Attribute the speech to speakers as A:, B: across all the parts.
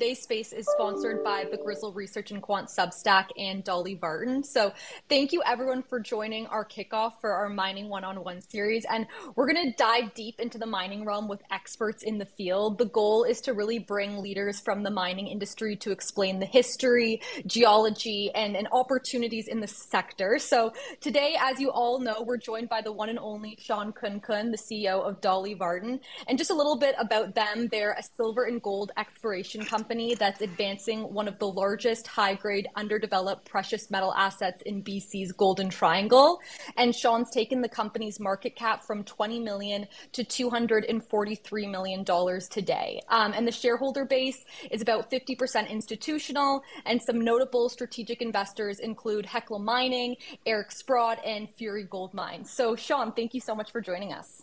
A: Today's space is sponsored by the Grizzle Research and Quant Substack and Dolly Varden. So, thank you everyone for joining our kickoff for our mining one on one series. And we're going to dive deep into the mining realm with experts in the field. The goal is to really bring leaders from the mining industry to explain the history, geology, and, and opportunities in the sector. So, today, as you all know, we're joined by the one and only Shawn Khunkhun, the CEO of Dolly Varden. And just a little bit about them they're a silver and gold exploration company company that's advancing one of the largest high grade underdeveloped precious metal assets in BC's Golden Triangle. And Shawn's taken the company's market cap from 20 million to 243 million dollars today. Um, and the shareholder base is about 50% institutional, and some notable strategic investors include Hecla Mining, Eric Sprott, and Fury Gold Mines. So, Shawn, thank you so much for joining us.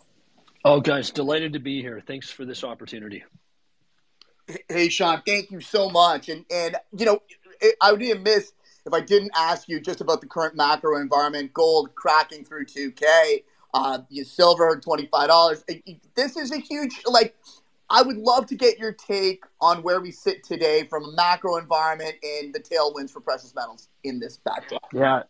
B: Oh, guys, delighted to be here. Thanks for this opportunity.
C: Hey, Shawn, thank you so much. And and you know, I would be amiss if I didn't ask you just about the current macro environment. Gold cracking through 2K, uh, silver twenty five dollars. This is a huge like. I would love to get your take on where we sit today from a macro environment and the tailwinds for precious metals in this backdrop.
B: Yeah,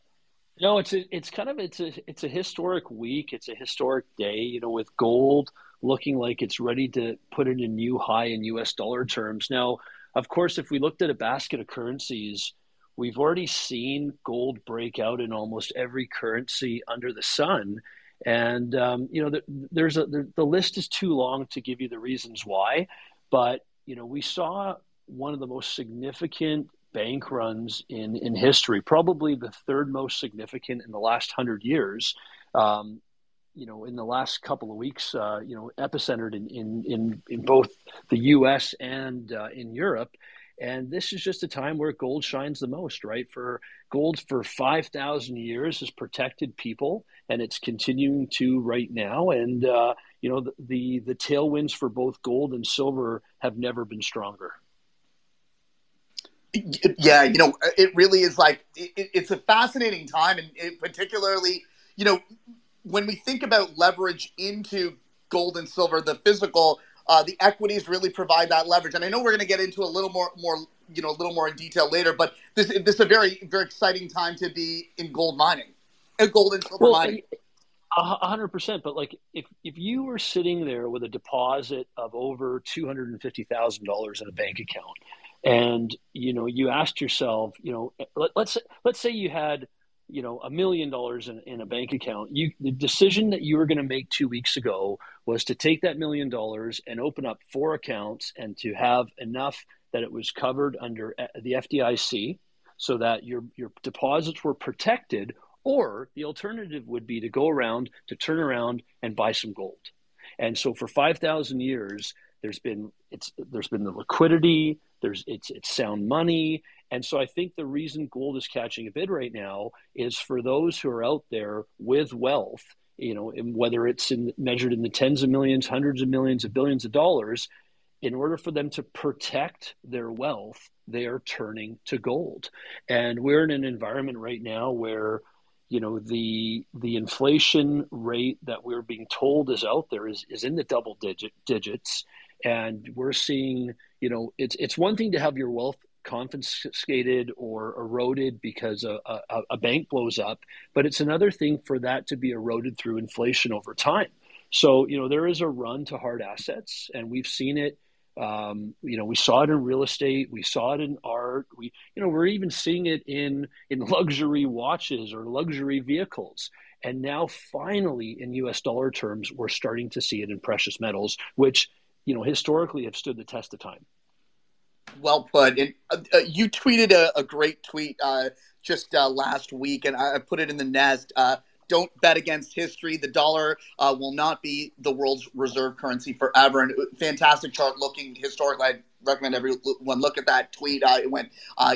B: no, it's a, it's kind of it's a it's a historic week. It's a historic day. You know, with gold looking like it's ready to put in a new high in US dollar terms. Now, of course, if we looked at a basket of currencies, we've already seen gold break out in almost every currency under the sun. And, um, you know, the, there's a, the, the list is too long to give you the reasons why. But, you know, we saw one of the most significant bank runs in, in history, probably the third most significant in the last hundred years. Um, you know, in the last couple of weeks, uh, you know, epicentered in, in, in, in both the U.S. and uh, in Europe. And this is just a time where gold shines the most, right? For gold for 5,000 years has protected people, and it's continuing to right now. And, uh, you know, the, the, the tailwinds for both gold and silver have never been stronger.
C: Yeah, you know, it really is like, it, it's a fascinating time, and it particularly, you know, when we think about leverage into gold and silver, the physical, uh, the equities really provide that leverage. And I know we're going to get into a little more, more, you know, a little more in detail later. But this, this is a very, very exciting time to be in gold mining, uh, gold and silver well, mining.
B: A hundred percent. But like, if if you were sitting there with a deposit of over two hundred and fifty thousand dollars in a bank account, and you know, you asked yourself, you know, let, let's let's say you had you know a million dollars in, in a bank account you the decision that you were going to make two weeks ago was to take that million dollars and open up four accounts and to have enough that it was covered under uh, the fdic so that your your deposits were protected or the alternative would be to go around to turn around and buy some gold. And so for 5000 years there's been it's there's been the liquidity there's it's it's sound money and so I think the reason gold is catching a bid right now is for those who are out there with wealth, you know, whether it's in, measured in the tens of millions, hundreds of millions, of billions of dollars, in order for them to protect their wealth, they are turning to gold. And we're in an environment right now where you know the the inflation rate that we're being told is out there is is in the double digit digits and we're seeing you know it's it's one thing to have your wealth confiscated or eroded because a, a, a, bank blows up, but it's another thing for that to be eroded through inflation over time. So, you know, there is a run to hard assets, and we've seen it. Um, you know, we saw it in real estate, we saw it in art. We, you know, we're even seeing it in in luxury watches or luxury vehicles. And now, finally, in U.S. dollar terms, we're starting to see it in precious metals, which you know historically have stood the test of time
C: well put. And uh, uh, you tweeted a, a great tweet uh, just uh, last week, and I, put it in the nest. Uh, don't bet against history. The dollar will not be the world's reserve currency forever. And fantastic chart looking historically. I recommend everyone look at that tweet. it went,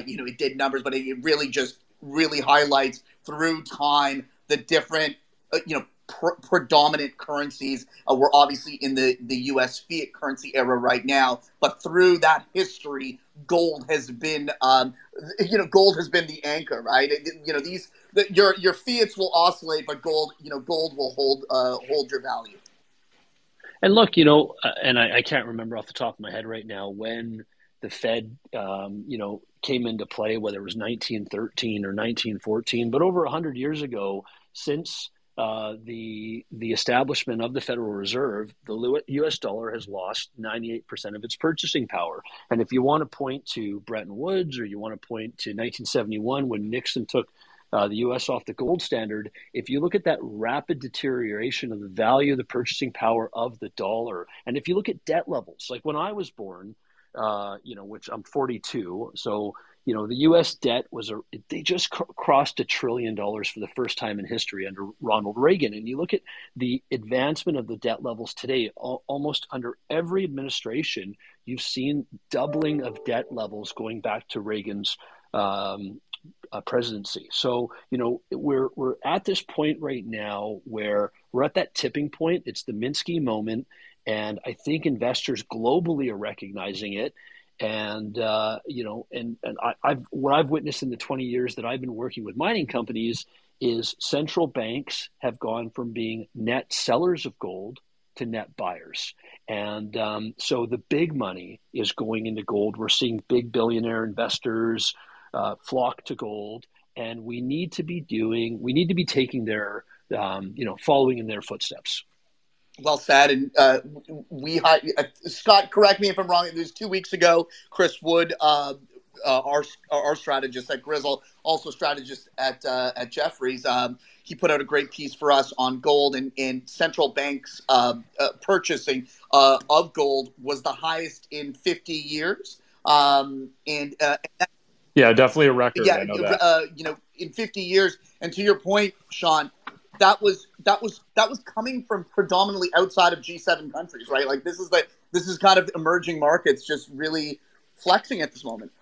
C: you know, it did numbers, but it really just really highlights through time the different, you know, pr- predominant currencies. Uh, we're obviously in the, the U.S. fiat currency era right now, but through that history, gold has been, um, you know, gold has been the anchor, right? You know, these the, your your fiats will oscillate, but gold, you know, gold will hold uh, hold your value.
B: And look, you know, uh, and I, I can't remember off the top of my head right now when the Fed, um, you know, came into play, whether it was 1913 or 1914. But over 100 years ago, since uh, the the establishment of the Federal Reserve, the U.S. dollar has lost 98% of its purchasing power. And if you want to point to Bretton Woods or you want to point to 1971 when Nixon took uh, the U.S. off the gold standard, if you look at that rapid deterioration of the value of the purchasing power of the dollar, and if you look at debt levels, like when I was born, uh, you know, which I'm 42, so you know the U.S. debt was a they just cr- crossed a trillion dollars for the first time in history under Ronald Reagan, and you look at the advancement of the debt levels today, al- almost under every administration, you've seen doubling of debt levels going back to Reagan's um, uh, presidency. So you know we're we're at this point right now where we're at that tipping point. It's the Minsky moment, and I think investors globally are recognizing it. And uh, you know, and and I, I've what I've witnessed in the 20 years that I've been working with mining companies is central banks have gone from being net sellers of gold to net buyers. And um, so the big money is going into gold. We're seeing big billionaire investors uh, flock to gold, and we need to be doing, we need to be taking their, um, you know, following in their footsteps.
C: Well said. And uh, we, uh, Scott, correct me if I'm wrong. It was two weeks ago. Chris Wood, uh, uh our our strategist at Grizzle, also strategist at uh, at Jefferies, um, he put out a great piece for us on gold and, and central banks um, purchasing of gold was the highest in 50 years. Um, and, and
D: yeah, definitely a record.
C: Yeah, know uh, you know, in 50 years. And to your point, Shawn, that was that was that was coming from predominantly outside of G7 countries, right? Like this is the this is kind of emerging markets just really flexing at this moment.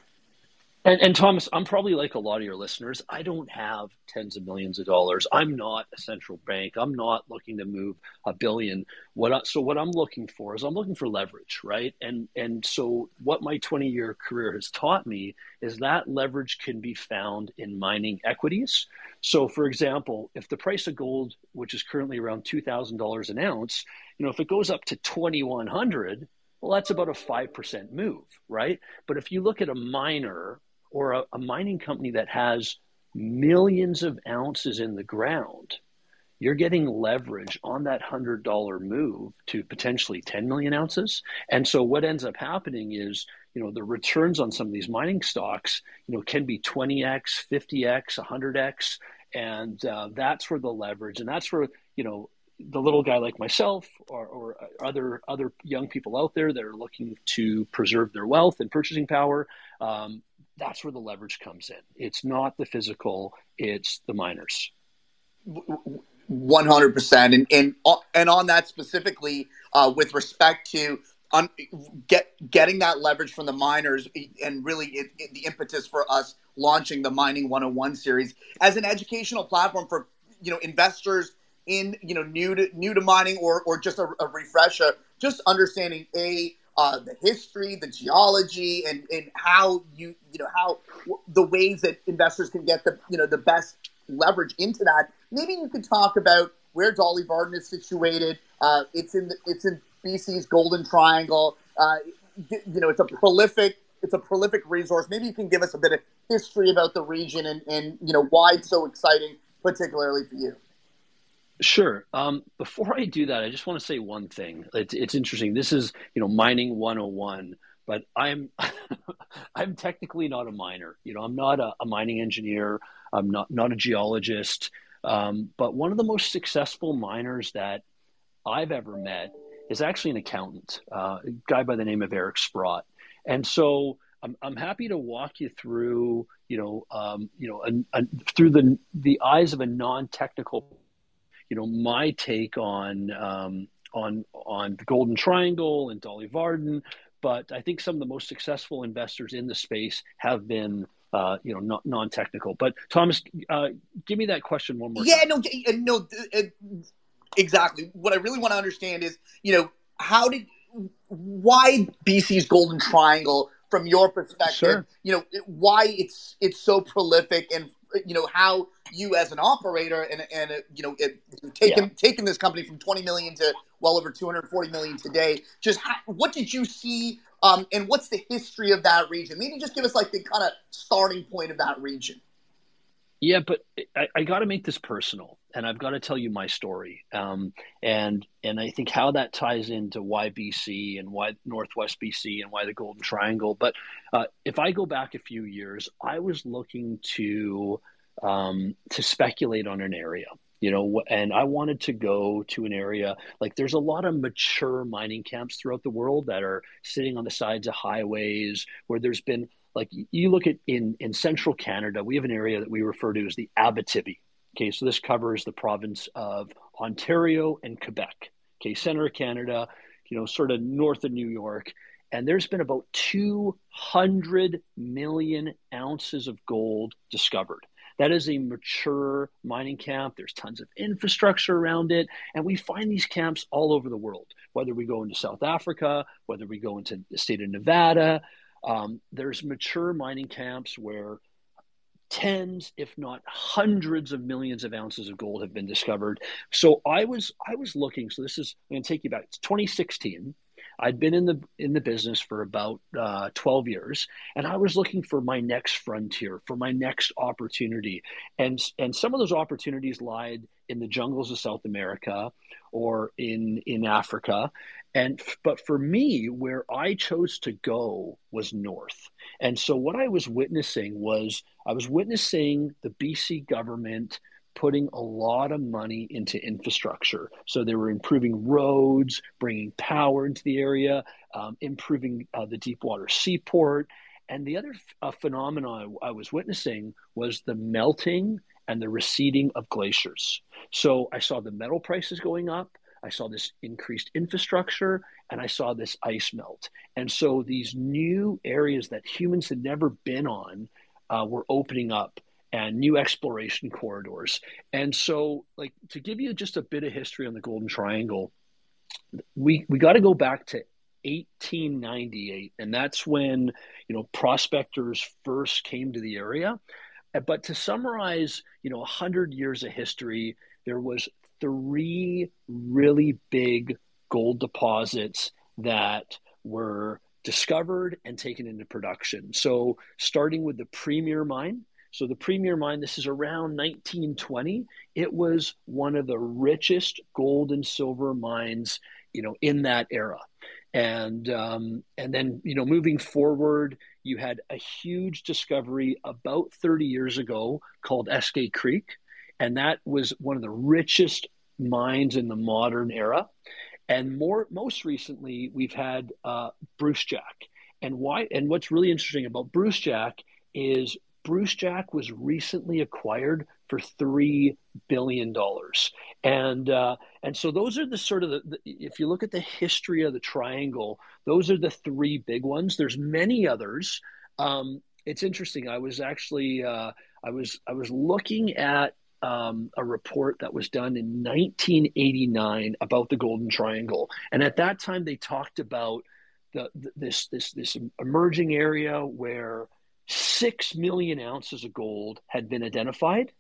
B: And, and, Thomas, I'm probably like a lot of your listeners. I don't have tens of millions of dollars. I'm not a central bank. I'm not looking to move a billion. What I, so what I'm looking for is I'm looking for leverage, right? And and so what my 20 year career has taught me is that leverage can be found in mining equities. So, for example, if the price of gold, which is currently around two thousand dollars an ounce, you know, if it goes up to 2,100, well, that's about a 5% move, right? But if you look at a miner or a, a mining company that has millions of ounces in the ground, you're getting leverage on that $100 move to potentially 10 million ounces. And so what ends up happening is, you know, the returns on some of these mining stocks, you know, can be 20x, 50x, 100x. And uh, that's where the leverage, and that's where, you know, the little guy like myself or, or, other other young people out there that are looking to preserve their wealth and purchasing power, um, that's where the leverage comes in. It's not the physical; it's the miners.
C: One hundred percent, and and and on that specifically, uh, with respect to get getting that leverage from the miners, and really it, it, the impetus for us launching the Mining 101 series as an educational platform for you know investors in you know new to new to mining or or just a, a refresher, just understanding a uh, the history, the geology, and, and how you you know how the ways that investors can get the you know the best leverage into that. Maybe you could talk about where Dolly Varden is situated. Uh, it's in the, it's in BC's Golden Triangle. Uh, you know, it's a prolific it's a prolific resource. Maybe you can give us a bit of history about the region and, and you know why it's so exciting, particularly for you.
B: Sure. Um, before I do that, I just want to say one thing. It's, it's interesting. This is, you know, mining 101, but I'm, I'm technically not a miner. You know, I'm not a, a mining engineer. I'm not, not a geologist. Um, but one of the most successful miners that I've ever met is actually an accountant, uh, a guy by the name of Eric Sprott. And so I'm, I'm happy to walk you through, you know, um, you know, a, a, through the the eyes of a non-technical you know my take on um, on on the Golden Triangle and Dolly Varden, but I think some of the most successful investors in the space have been uh, you know not non-technical. But Thomas, uh, give me that question one more.
C: Yeah,
B: time.
C: no, no, uh, exactly. What I really want to understand is you know how did why BC's Golden Triangle from your perspective, sure. you know, why it's it's so prolific and you know how you as an operator and and you know it, taking yeah. taking this company from 20 million to well over 240 million today just how, what did you see Um, and what's the history of that region? Maybe just give us like the kind of starting point of that region.
B: Yeah, but I, I got to make this personal, and I've got to tell you my story, um, and and I think how that ties into why BC and why Northwest BC and why the Golden Triangle. But uh, if I go back a few years, I was looking to um, to speculate on an area, you know, and I wanted to go to an area like there's a lot of mature mining camps throughout the world that are sitting on the sides of highways where there's been like you look at in in central Canada, we have an area that we refer to as the Abitibi. Okay, so this covers the province of Ontario and Quebec. Okay, center of Canada, you know, sort of north of New York. And there's been about 200 million ounces of gold discovered. That is a mature mining camp. There's tons of infrastructure around it. And we find these camps all over the world, whether we go into South Africa, whether we go into the state of Nevada, um, there's mature mining camps where tens, if not hundreds of millions of ounces of gold have been discovered. So I was I was looking. So this is I'm going to take you back. It's 2016. I'd been in the in the business for about uh, 12 years, and I was looking for my next frontier, for my next opportunity, and and some of those opportunities lied in the jungles of South America or in in Africa, and but for me, where I chose to go was north. And so what I was witnessing was I was witnessing the BC government putting a lot of money into infrastructure. So they were improving roads, bringing power into the area, um, improving uh, the Deepwater Seaport. And the other uh, phenomenon I was witnessing was the melting and the receding of glaciers. So I saw the metal prices going up. I saw this increased infrastructure and I saw this ice melt. And so these new areas that humans had never been on uh, were opening up and new exploration corridors. And so, like, to give you just a bit of history on the Golden Triangle, we, we got to go back to 1898. And that's when, you know, prospectors first came to the area. Uh, but to summarize, you know, 100 years of history, there was three really big gold deposits that were discovered and taken into production. So, starting with the Premier Mine. So, the Premier Mine, this is around 1920. It was one of the richest gold and silver mines, you know, in that era. And um, and then you know, moving forward, you had a huge discovery about 30 years ago called Eskay Creek and that was one of the richest mines in the modern era. And more, most recently, we've had uh, Brucejack. And why? And what's really interesting about Brucejack is Brucejack was recently acquired for three billion dollars, and uh, and so those are the sort of the, the, if you look at the history of the triangle, those are the three big ones. There's many others. Um, it's interesting. I was actually uh, I was I was looking at um, a report that was done in 1989 about the Golden Triangle, and at that time they talked about the, this this this emerging area where six million ounces of gold had been identified.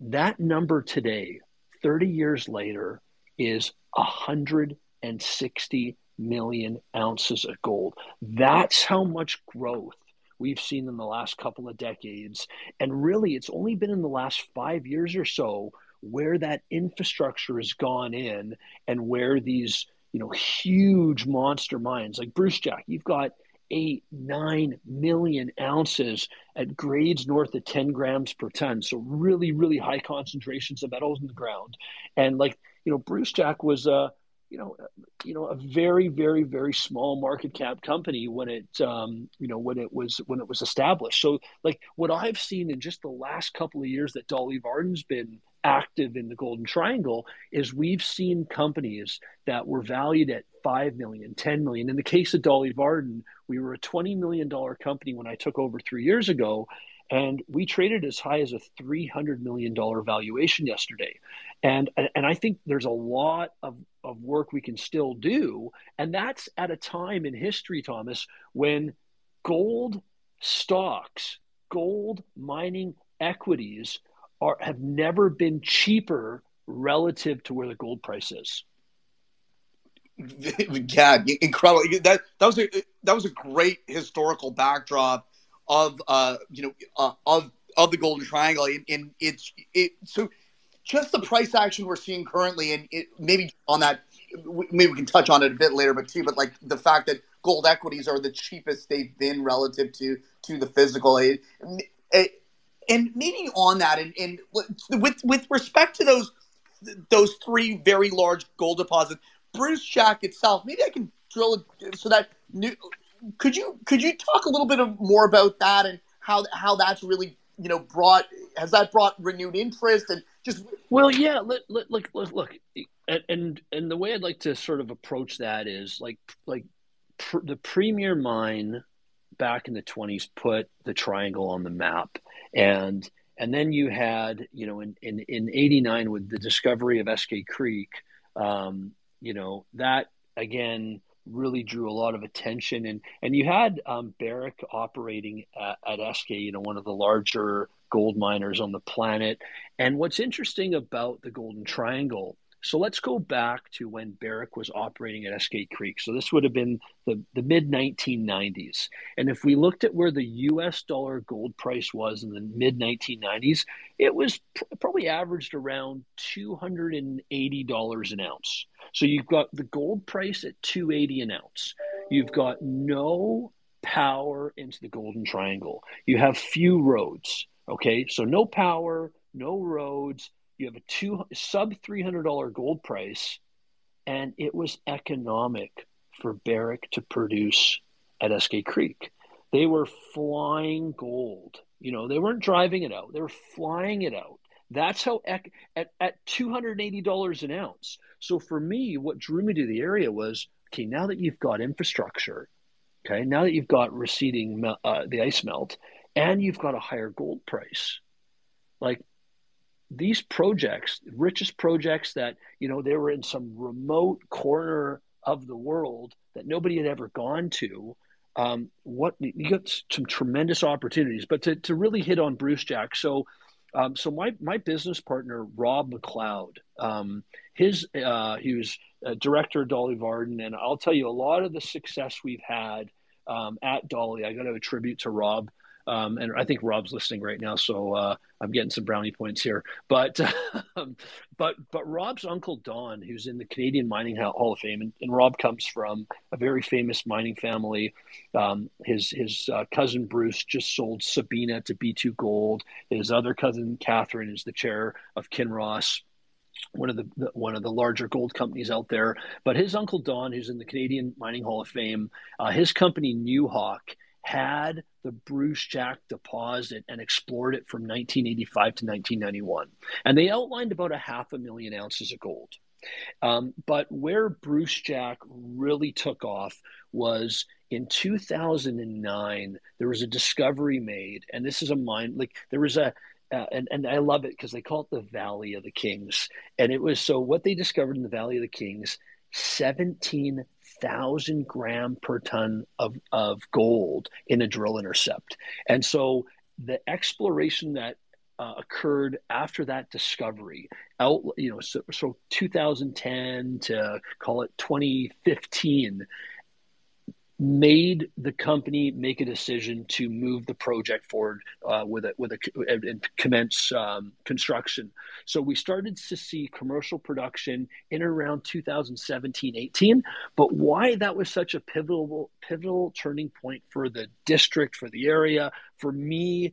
B: That number today, 30 years later, is 160 million ounces of gold. That's how much growth we've seen in the last couple of decades. And really, it's only been in the last five years or so where that infrastructure has gone in and where these you know huge monster mines like Brucejack you've got eight, nine million ounces at grades north of 10 grams per ton. So really, really high concentrations of metals in the ground. And like, you know, Brucejack was uh, you know, you know, a very, very, very small market cap company when it, um, you know, when it was when it was established. So, like what I've seen in just the last couple of years that Dolly Varden's been active in the Golden Triangle is we've seen companies that were valued at 5 million, 10 million. In the case of Dolly Varden, we were a $20 million company when I took over three years ago. And we traded as high as a $300 million valuation yesterday. And, and I think there's a lot of, of work we can still do. And that's at a time in history, Thomas, when gold stocks, gold mining equities are, have never been cheaper relative to where the gold price is.
C: yeah, incredible. That that was a that was a great historical backdrop of uh you know uh, of of the Golden Triangle, and, and it's it so just the price action we're seeing currently, and it, maybe on that maybe we can touch on it a bit later, but too, but like the fact that gold equities are the cheapest they've been relative to to the physical aid. And maybe on that, and, and with with respect to those those three very large gold deposits, Brucejack itself, maybe I can drill so that new. Could you could you talk a little bit of, more about that and how how that's really you know brought has that brought renewed interest and just
B: well yeah look look look, look and and the way I'd like to sort of approach that is like like pr- the premier mine back in the 20s put the triangle on the map and and then you had you know in in, in 89 with the discovery of Eskay Creek um, you know that again really drew a lot of attention. And and you had um, Barrick operating at, at Eskay you know one of the larger gold miners on the planet. And what's interesting about the golden triangle so let's go back to when Barrick was operating at Eskay Creek. So this would have been the, the mid 1990s. And if we looked at where the US dollar gold price was in the mid 1990s, it was pr- probably averaged around $280 an ounce. So you've got the gold price at 280 an ounce. You've got no power into the Golden Triangle. You have few roads. Okay, so no power, no roads, you have a two sub three hundred dollar gold price, and it was economic for Barrick to produce at Eskay Creek. They were flying gold. You know, they weren't driving it out; they were flying it out. That's how at at two hundred eighty dollars an ounce. So for me, what drew me to the area was okay. Now that you've got infrastructure, okay, now that you've got receding uh, the ice melt, and you've got a higher gold price, like these projects, richest projects that, you know, they were in some remote corner of the world that nobody had ever gone to. Um, what you got some tremendous opportunities, but to, to really hit on Brucejack. So, um, so my, my business partner, Rob McLeod, um, his, uh, he was director of Dolly Varden. And I'll tell you a lot of the success we've had, um, at Dolly, I got to attribute to Rob. Um, and I think Rob's listening right now, so uh, I'm getting some brownie points here. But um, but but Rob's uncle Don, who's in the Canadian Mining Hall of Fame, and, and Rob comes from a very famous mining family. Um, his his uh, cousin Bruce just sold Sabina to B2Gold. His other cousin Catherine is the chair of Kinross one of the, the, one of the larger gold companies out there. But his uncle Don, who's in the Canadian Mining Hall of Fame, uh, his company Newhawk had the Brucejack deposit and explored it from 1985 to 1991. And they outlined about a half a million ounces of gold. Um, but where Brucejack really took off was in 2009, there was a discovery made, and this is a mine, like there was a, uh, and, and I love it because they call it the Valley of the Kings. And it was so what they discovered in the Valley of the Kings 17 thousand gram per ton of, of gold in a drill intercept. And so the exploration that uh, occurred after that discovery out you know so, so 2010 to call it 2015 made the company make a decision to move the project forward uh, with a with a and commence um, construction. So we started to see commercial production in around 2017 18. But why that was such a pivotal pivotal turning point for the district, for the area, for me,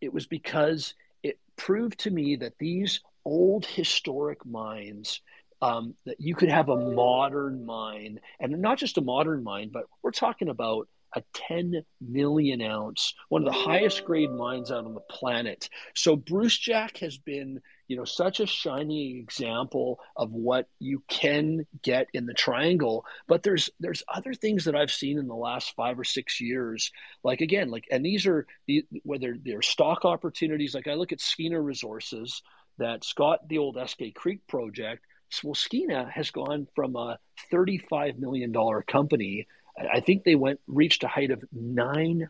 B: it was because it proved to me that these old historic mines um, that you could have a modern mine, and not just a modern mine, but we're talking about a 10 million ounce, one of the highest grade mines out on the planet. So Brucejack has been, you know, such a shining example of what you can get in the triangle. But there's there's other things that I've seen in the last five or six years. Like again, like and these are the whether they're stock opportunities. Like I look at Skeena Resources that's got the old Eskay Creek project Skeena has gone from a $35 million company. I think they went reached a height of $900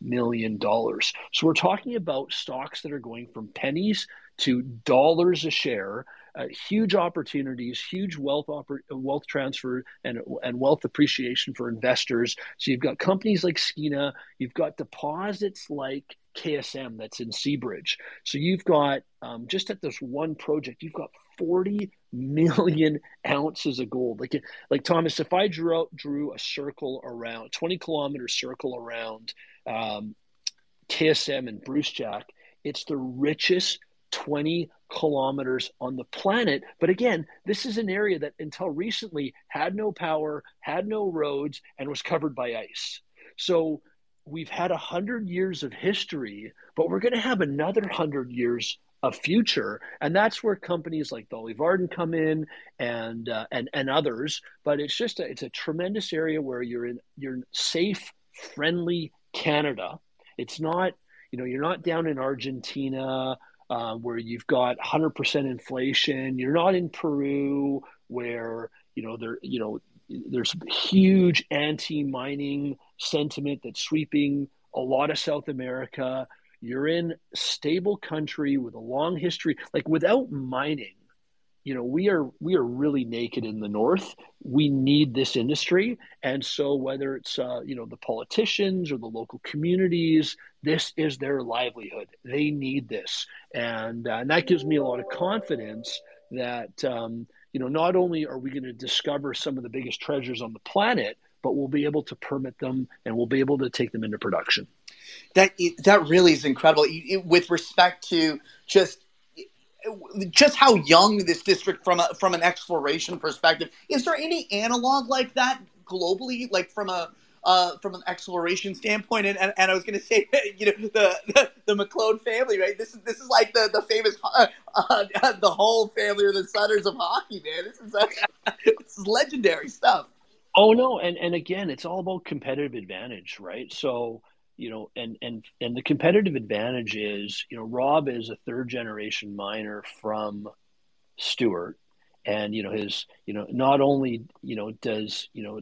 B: million. So we're talking about stocks that are going from pennies to dollars a share. uh, huge opportunities, huge wealth wealth transfer and and wealth appreciation for investors. So you've got companies like Skeena, you've got deposits like KSM that's in Seabridge. So you've got um, just at this one project, you've got 40 million ounces of gold. Like, like Thomas, if I drew drew a circle around 20 kilometer circle around um, and Brucejack, it's the richest 20 kilometers on the planet. But again, this is an area that until recently had no power, had no roads, and was covered by ice. So we've had a hundred years of history, but we're going to have another hundred years of future, and that's where companies like Dolly Varden come in, and uh, and and others. But it's just a, it's a tremendous area where you're in you're safe, friendly Canada. It's not you know you're not down in Argentina uh, where you've got 100% inflation. You're not in Peru where you know there you know there's huge anti-mining sentiment that's sweeping a lot of South America. You're in stable country with a long history. Like without mining, you know, we are we are really naked in the north. We need this industry, and so whether it's uh, you know the politicians or the local communities, this is their livelihood. They need this, and uh, and that gives me a lot of confidence that um, you know not only are we going to discover some of the biggest treasures on the planet, but we'll be able to permit them and we'll be able to take them into production.
C: That that really is incredible. With respect to just just how young this district from a, from an exploration perspective is there any analog like that globally like from a uh, from an exploration standpoint, and, and, and I was going to say, you know, the, the, the McLeod family, right? This is this is like the the famous uh, uh, the whole family or the Sutters of hockey, man. This is this is legendary stuff.
B: Oh no, and and again, it's all about competitive advantage, right? So you know, and and and the competitive advantage is, you know, Rob is a third generation miner from Stewart, and you know his, you know, not only you know does you know,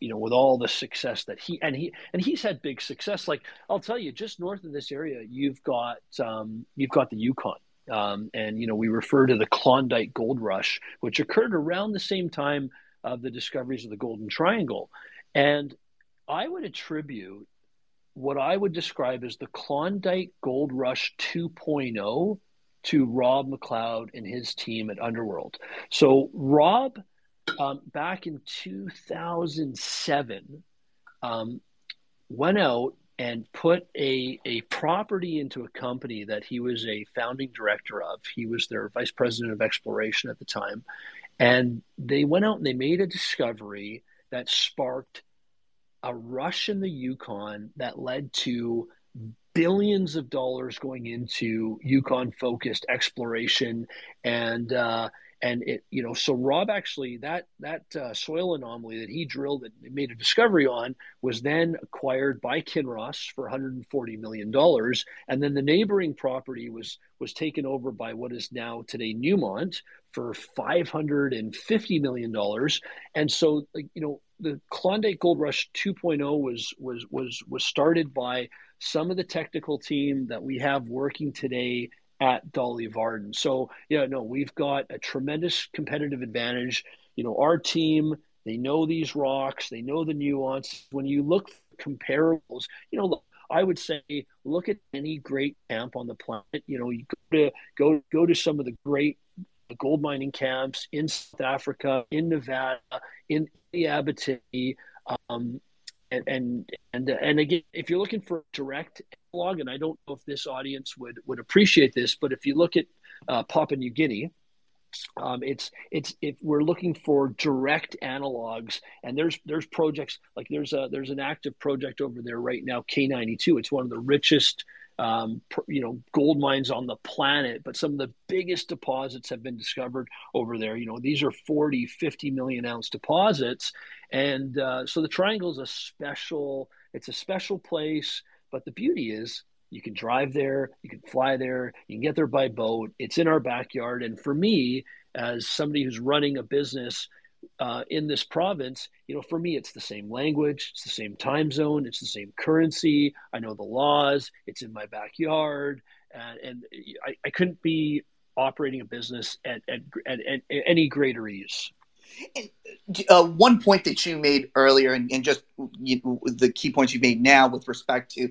B: you know, with all the success that he and he and he's had big success. Like I'll tell you, just north of this area, you've got um, you've got the Yukon. Um, and you know we refer to the Klondike Gold Rush, which occurred around the same time of the discoveries of the Golden Triangle, and I would attribute what I would describe as the Klondike Gold Rush 2.0 to Rob McLeod and his team at Underworld. So, Rob, um, back in 2007, um, went out and put a, a property into a company that he was a founding director of. He was their vice president of exploration at the time. And they went out and they made a discovery that sparked a rush in the Yukon that led to billions of dollars going into Yukon focused exploration. And uh, and it you know so Rob actually that that uh, soil anomaly that he drilled and made a discovery on was then acquired by Kinross for 140 million dollars. And then the neighboring property was was taken over by what is now today Newmont for 550 million dollars. And so you know the Klondike Gold Rush 2.0 was was was was started by some of the technical team that we have working today at Dolly Varden. So yeah, no, we've got a tremendous competitive advantage. You know, our team they know these rocks, they know the nuance. When you look comparables, you know, I would say look at any great camp on the planet. You know, you go to go go to some of the great gold mining camps in South Africa, in Nevada, in the Abitibi, um, and and and and again, if you're looking for direct analog, and I don't know if this audience would would appreciate this, but if you look at uh, Papua New Guinea, um, it's it's if we're looking for direct analogs, and there's there's projects like there's a there's an active project over there right now, K92. It's one of the richest um, you know, gold mines on the planet, but some of the biggest deposits have been discovered over there. You know, these are 40, 50 million ounce deposits. And uh, so the triangle is a special, it's a special place. But the beauty is you can drive there, you can fly there, you can get there by boat. It's in our backyard. And for me, as somebody who's running a business, uh, in this province, you know, for me, it's the same language, it's the same time zone, it's the same currency. I know the laws, it's in my backyard, and, and I, I couldn't be operating a business at, at, at, at any greater ease.
C: And, uh, one point that you made earlier, and, and just you, the key points you made now with respect to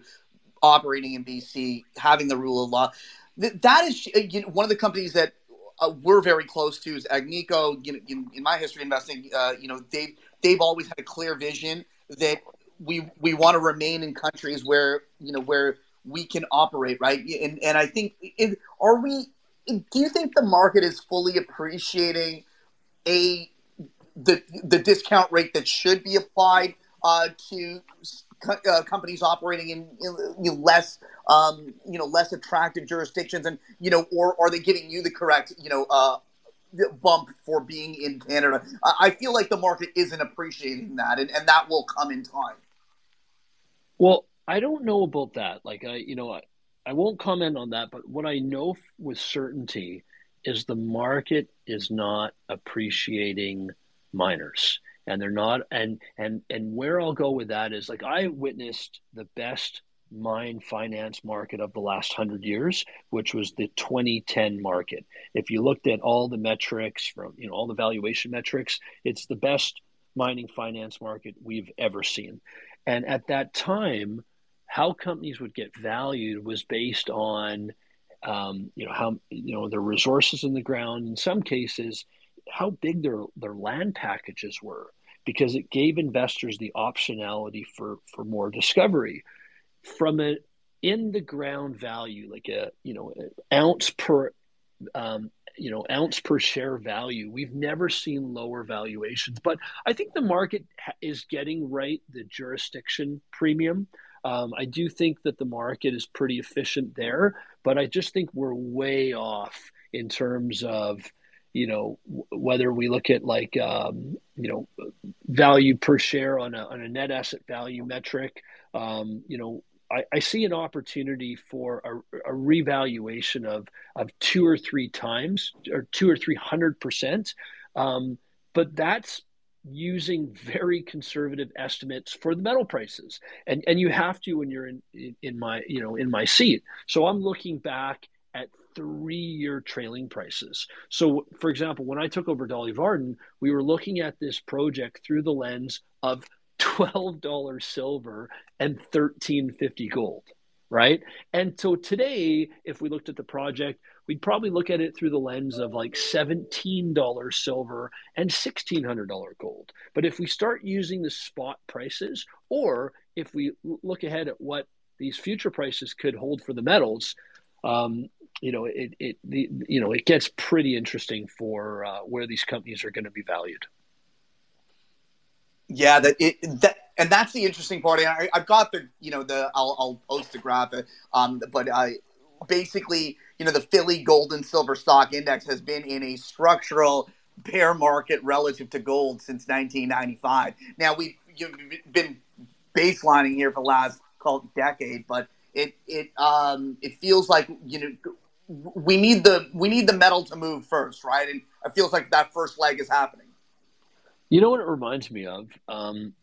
C: operating in BC, having the rule of law, that, that is you know, one of the companies that uh, we're very close to is Agnico. You know, in, in my history investing, uh, you know, they've they've always had a clear vision that we we want to remain in countries where you know where we can operate, right? And and I think are we? Do you think the market is fully appreciating a the the discount rate that should be applied uh, to uh, companies operating in, in less um, you know less attractive jurisdictions, and you know, or are they giving you the correct you know uh, bump for being in Canada? I feel like the market isn't appreciating that, and, and that will come in time.
B: Well, I don't know about that. Like I, you know, I, I won't comment on that. But what I know with certainty is the market is not appreciating miners and they're not and and and where I'll go with that is like I witnessed the best mine finance market of the last 100 years which was the 2010 market. If you looked at all the metrics from you know all the valuation metrics it's the best mining finance market we've ever seen. And at that time how companies would get valued was based on um, you know how you know their resources in the ground. In some cases how big their their land packages were because it gave investors the optionality for for more discovery. From an in the ground value like a you know ounce per um, you know ounce per share value we've never seen lower valuations. But i think the market is getting right the jurisdiction premium. Um, i do think that the market is pretty efficient there but i just think we're way off in terms of you know whether we look at like um, you know value per share on a, on a net asset value metric um, you know I, I, see an opportunity for a, a, revaluation of of two or three times or two or three hundred percent. Um, but that's using very conservative estimates for the metal prices. And and you have to when you're in in, my you know in my seat. So i'm looking back three year trailing prices. So, for example, when I took over Dolly Varden, we were looking at this project through the lens of $12 silver and 1350 gold, right? And so today, if we looked at the project, we'd probably look at it through the lens of like $17 silver and $1,600 gold. But if we start using the spot prices, or if we look ahead at what these future prices could hold for the metals, um, you know, it, it the, you know it gets pretty interesting for uh, where these companies are going to be valued.
C: Yeah, that it that and that's the interesting part. I, have got the you know the I'll, I'll post the graphic, um, but I basically you know the Philly Gold and Silver Stock Index has been in a structural bear market relative to gold since 1995. Now we've been baselining here for the last called decade, but it it um it feels like you know we need the we need the metal to move first, right? And it feels like that first leg is happening.
B: You know what it reminds me of? Um,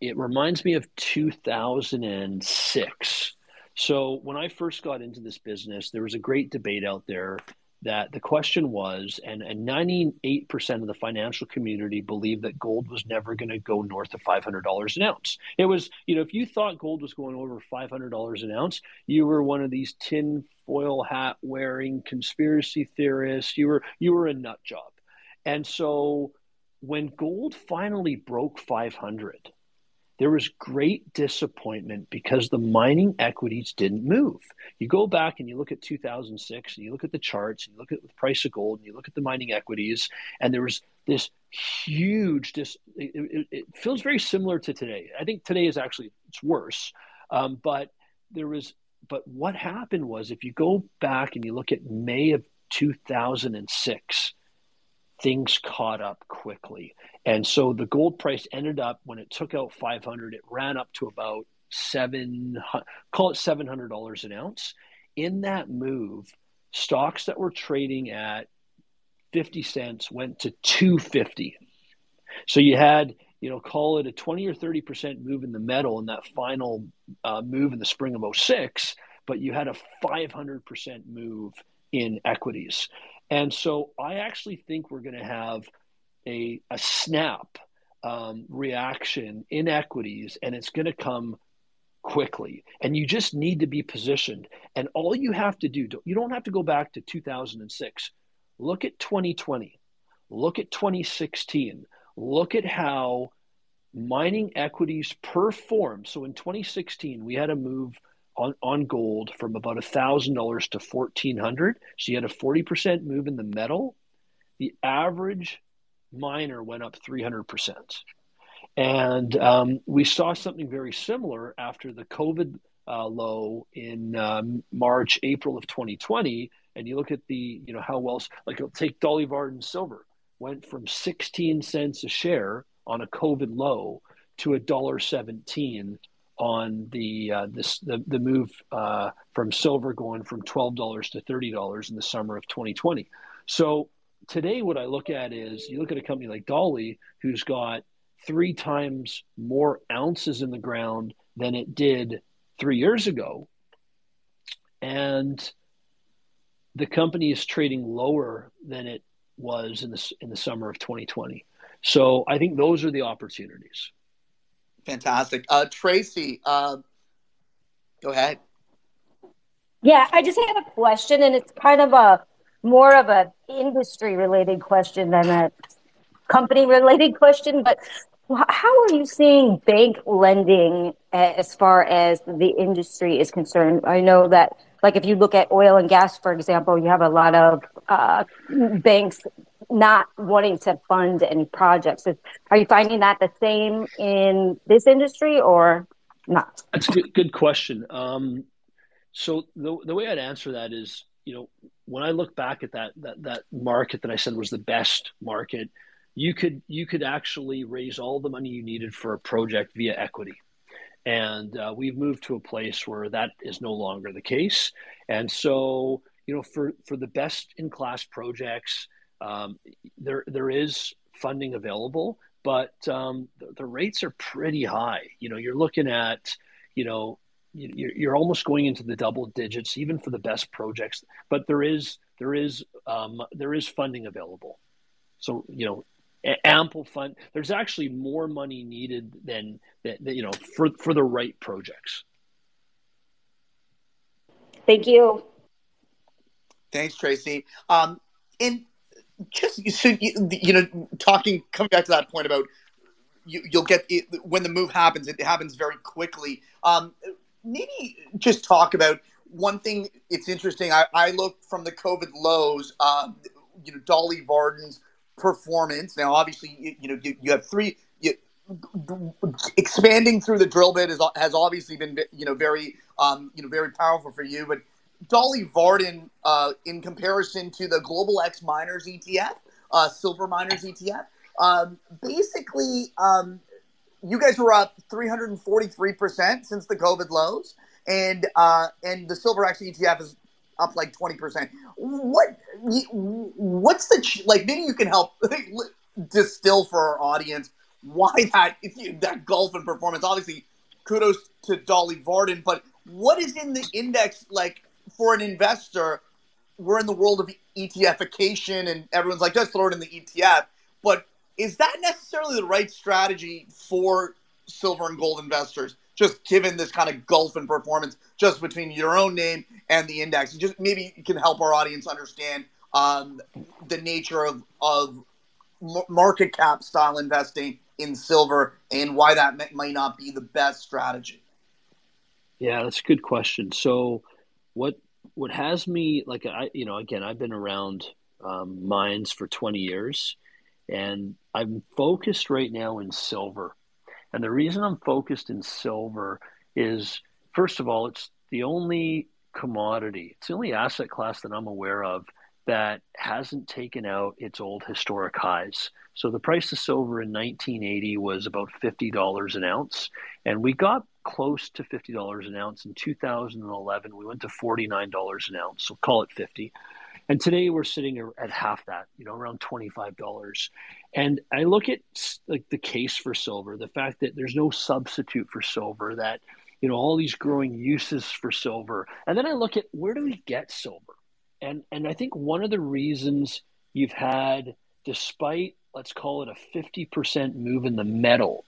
B: it reminds me of 2006. So when I first got into this business, there was a great debate out there that the question was, and, and 98% of the financial community believed that gold was never going to go north of $500 an ounce. It was, you know, if you thought gold was going over $500 an ounce, you were one of these tin foil hat wearing conspiracy theorists. You were, you were a nut job. And so when gold finally broke 500, there was great disappointment because the mining equities didn't move. You go back and you look at 2006 and you look at the charts and you look at the price of gold and you look at the mining equities, and there was this huge dis- it, it, it feels very similar to today. I think today is actually it's worse, um, but there was but what happened was if you go back and you look at May of 2006 things caught up quickly. And so the gold price ended up when it took out 500, it ran up to about seven, call it $700 an ounce. In that move, stocks that were trading at 50 cents went to 250. So you had, you know, call it a 20 or 30% move in the metal in that final uh, move in the spring of 06, but you had a 500% move in equities. And so I actually think we're going to have a, a snap um, reaction in equities, and it's going to come quickly. And you just need to be positioned. And all you have to do, you don't have to go back to 2006. Look at 2020. Look at 2016. Look at how mining equities performed. So in 2016, we had a move on, on gold from about $1,000 to 1400 So you had a 40% move in the metal. The average miner went up 300%. And um, we saw something very similar after the COVID uh, low in um, March, April of 2020. And you look at the, you know, how well, like take Dolly Varden silver, went from 16 cents a share on a COVID low to a dollar 17 on the uh, this the, the move uh, from silver going from twelve dollars to thirty dollars in the summer of 2020. So today, what I look at is you look at a company like Dolly, who's got three times more ounces in the ground than it did three years ago, and the company is trading lower than it was in the in the summer of 2020. So I think those are the opportunities.
C: Fantastic. Uh, Tracy, uh, go ahead.
E: Yeah, I just have a question, and it's kind of a more of a industry related question than a company related question. But how are you seeing bank lending as far as the industry is concerned? I know that, like, if you look at oil and gas, for example, you have a lot of uh, banks not wanting to fund any projects. Are you finding that the same in this industry or not?
B: That's a good, good question. Um, so the, the way I'd answer that is, you know, when I look back at that, that, that market that I said was the best market, you could, you could actually raise all the money you needed for a project via equity. And uh, we've moved to a place where that is no longer the case. And so, you know, for, for the best in class projects, um, there there is funding available, but um, the, the, rates are pretty high. You know, you're looking at, you know, you're, you're almost going into the double digits, even for the best projects. But there is there is um, there is funding available. So you know, ample fund. There's actually more money needed than that. You know, for for the right projects.
E: Thank you.
C: Thanks, Tracy. Um, and just so you, you know, talking coming back to that point about you, will get it, when the move happens, it happens very quickly. Um, maybe just talk about one thing. It's interesting. I, I look from the COVID lows. Um, you know, Dolly Varden's performance. Now, obviously, you, you know you, you, have three. You, expanding through the drill bit is, has obviously been you know very um, you know very powerful for you, but Dolly Varden, uh, in comparison to the Global X Miners ETF, uh, Silver Miners ETF, um, basically, um, you guys were up 343% since the COVID lows, and uh, and the Silver X ETF is up like 20%. What what's the like? Maybe you can help distill for our audience why that that golf in performance. Obviously, kudos to Dolly Varden, but what is in the index like for an investor, we're in the world of ETFification, and everyone's like, just throw it in the ETF. But is that necessarily the right strategy for silver and gold investors? Just given this kind of gulf in performance just between your own name and the index, just maybe you can help our audience understand um, the nature of of market cap style investing in silver and why that might not be the best strategy.
B: Yeah, that's a good question. So what what has me like I you know again I've been around um, mines for 20 years and I'm focused right now in silver. And the reason I'm focused in silver is first of all it's the only commodity, it's the only asset class that I'm aware of that hasn't taken out its old historic highs. So the price of silver in 1980 was about $50 an ounce and we got close to $50 an ounce. In 2011, we went to $49 an ounce, so call it 50. And today we're sitting at half that, you know, around $25. And I look at like the case for silver, the fact that there's no substitute for silver, that, you know, all these growing uses for silver. And then I look at where do we get silver? and and I think one of the reasons you've had, despite let's call it a 50% move in the metal,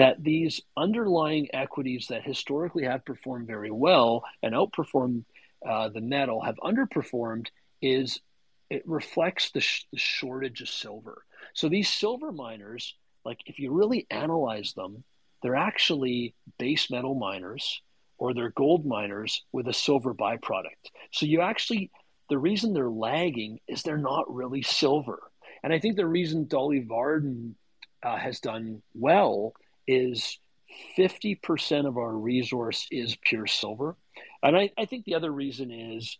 B: that these underlying equities that historically have performed very well and outperformed uh, the metal have underperformed is it reflects the, sh- the shortage of silver. So these silver miners, like if you really analyze them, they're actually base metal miners or they're gold miners with a silver byproduct. So you actually, the reason they're lagging is they're not really silver. And I think the reason Dolly Varden uh, has done well is 50% of our resource is pure silver. And I, I think the other reason is,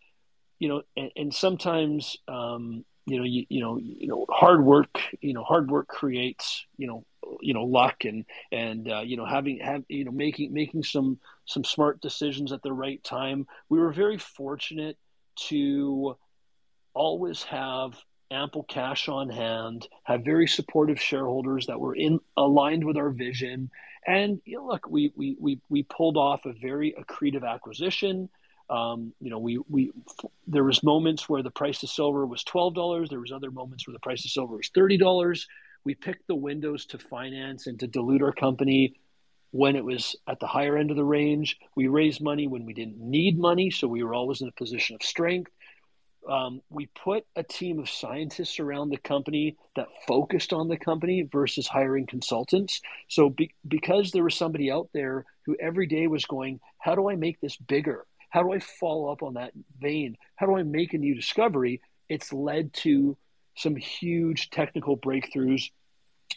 B: you know, and, and sometimes, um, you know, you, you know, you know, hard work, you know, hard work creates, you know, you know, luck and, and, uh, you know, having, have, you know, making, making some, some smart decisions at the right time. We were very fortunate to always have ample cash on hand, have very supportive shareholders that were in aligned with our vision. And you know, look, we, we we we pulled off a very accretive acquisition. Um, you know, we we there was moments where the price of silver was twelve dollars. There was other moments where the price of silver was thirty dollars. We picked the windows to finance and to dilute our company when it was at the higher end of the range. We raised money when we didn't need money, so we were always in a position of strength um, we put a team of scientists around the company that focused on the company versus hiring consultants. So, be, because there was somebody out there who every day was going, How do I make this bigger? How do I follow up on that vein? How do I make a new discovery? It's led to some huge technical breakthroughs,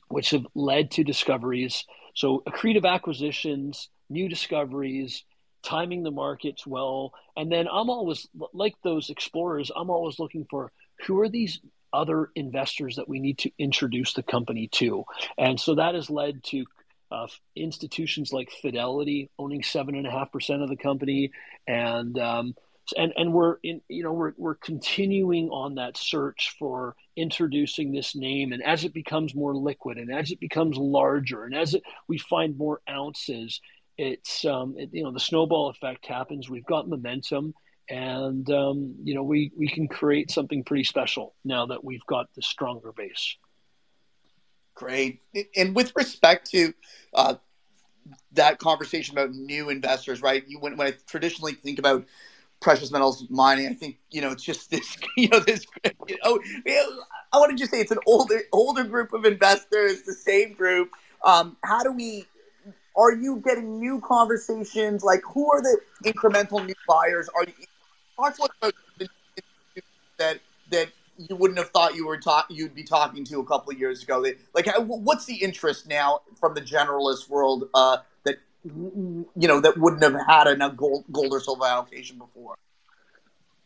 B: which have led to discoveries. So, accretive acquisitions, new discoveries, timing the markets well. And then I'm always like those explorers, I'm always looking for who are these other investors that we need to introduce the company to. And so that has led to uh, institutions like Fidelity owning seven and a half percent of the company, and um, and and we're in you know we're we're continuing on that search for introducing this name, and as it becomes more liquid, and as it becomes larger, and as it, we find more ounces, it's um, it, you know the snowball effect happens. We've got momentum, and um, you know we we can create something pretty special now that we've got the stronger base.
C: Great. And with respect to uh, that conversation about new investors, right? You when, when I traditionally think about precious metals mining, I think you know it's just this you know this you know, I want to just say it's an older older group of investors, the same group. Um, how do we are you getting new conversations? Like, who are the incremental new buyers? Are you talk about that that you wouldn't have thought you were talk you'd be talking to a couple of years ago? Like, what's the interest now from the generalist world uh, that you know that wouldn't have had a gold gold or silver allocation before?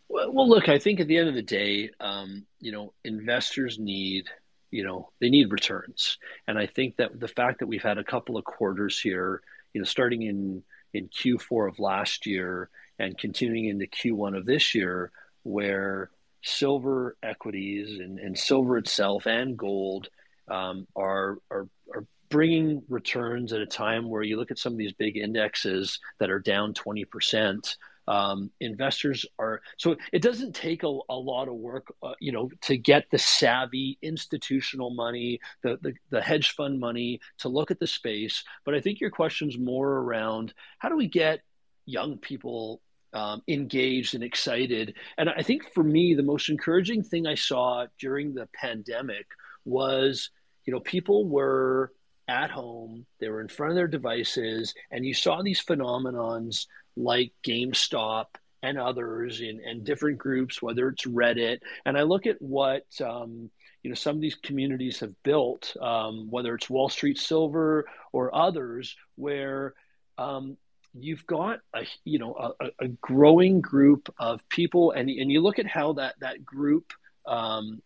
B: Well, look, I think at the end of the day, um, you know, investors need you know they need returns. And i think that the fact that we've had a couple of quarters here you know starting in in q4 of last year and continuing into q1 of this year where silver equities and, and silver itself and gold um, are, are are bringing returns at a time where you look at some of these big indexes that are down 20% um, investors are so it doesn't take a, a lot of work, uh, you know, to get the savvy institutional money, the, the the hedge fund money to look at the space. But I think your question's more around how do we get young people um, engaged and excited. And I think for me, the most encouraging thing I saw during the pandemic was, you know, people were at home, they were in front of their devices, and you saw these phenomenons like GameStop and others in and different groups, whether it's Reddit. And I look at what um, you know some of these communities have built, um, whether it's Wall Street Silver or others, where um, you've got a you know a, a, growing group of people, and and you look at how that that group um,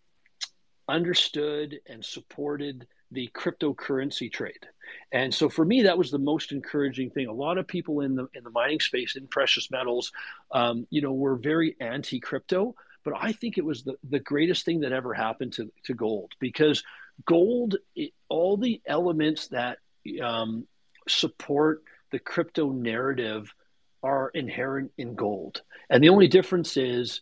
B: understood and supported the cryptocurrency trade. And so for me, that was the most encouraging thing. A lot of people in the in the mining space in precious metals, um, you know, were very anti-crypto, but I think it was the, the greatest thing that ever happened to, to gold because gold, it, all the elements that um, support the crypto narrative are inherent in gold. And the only difference is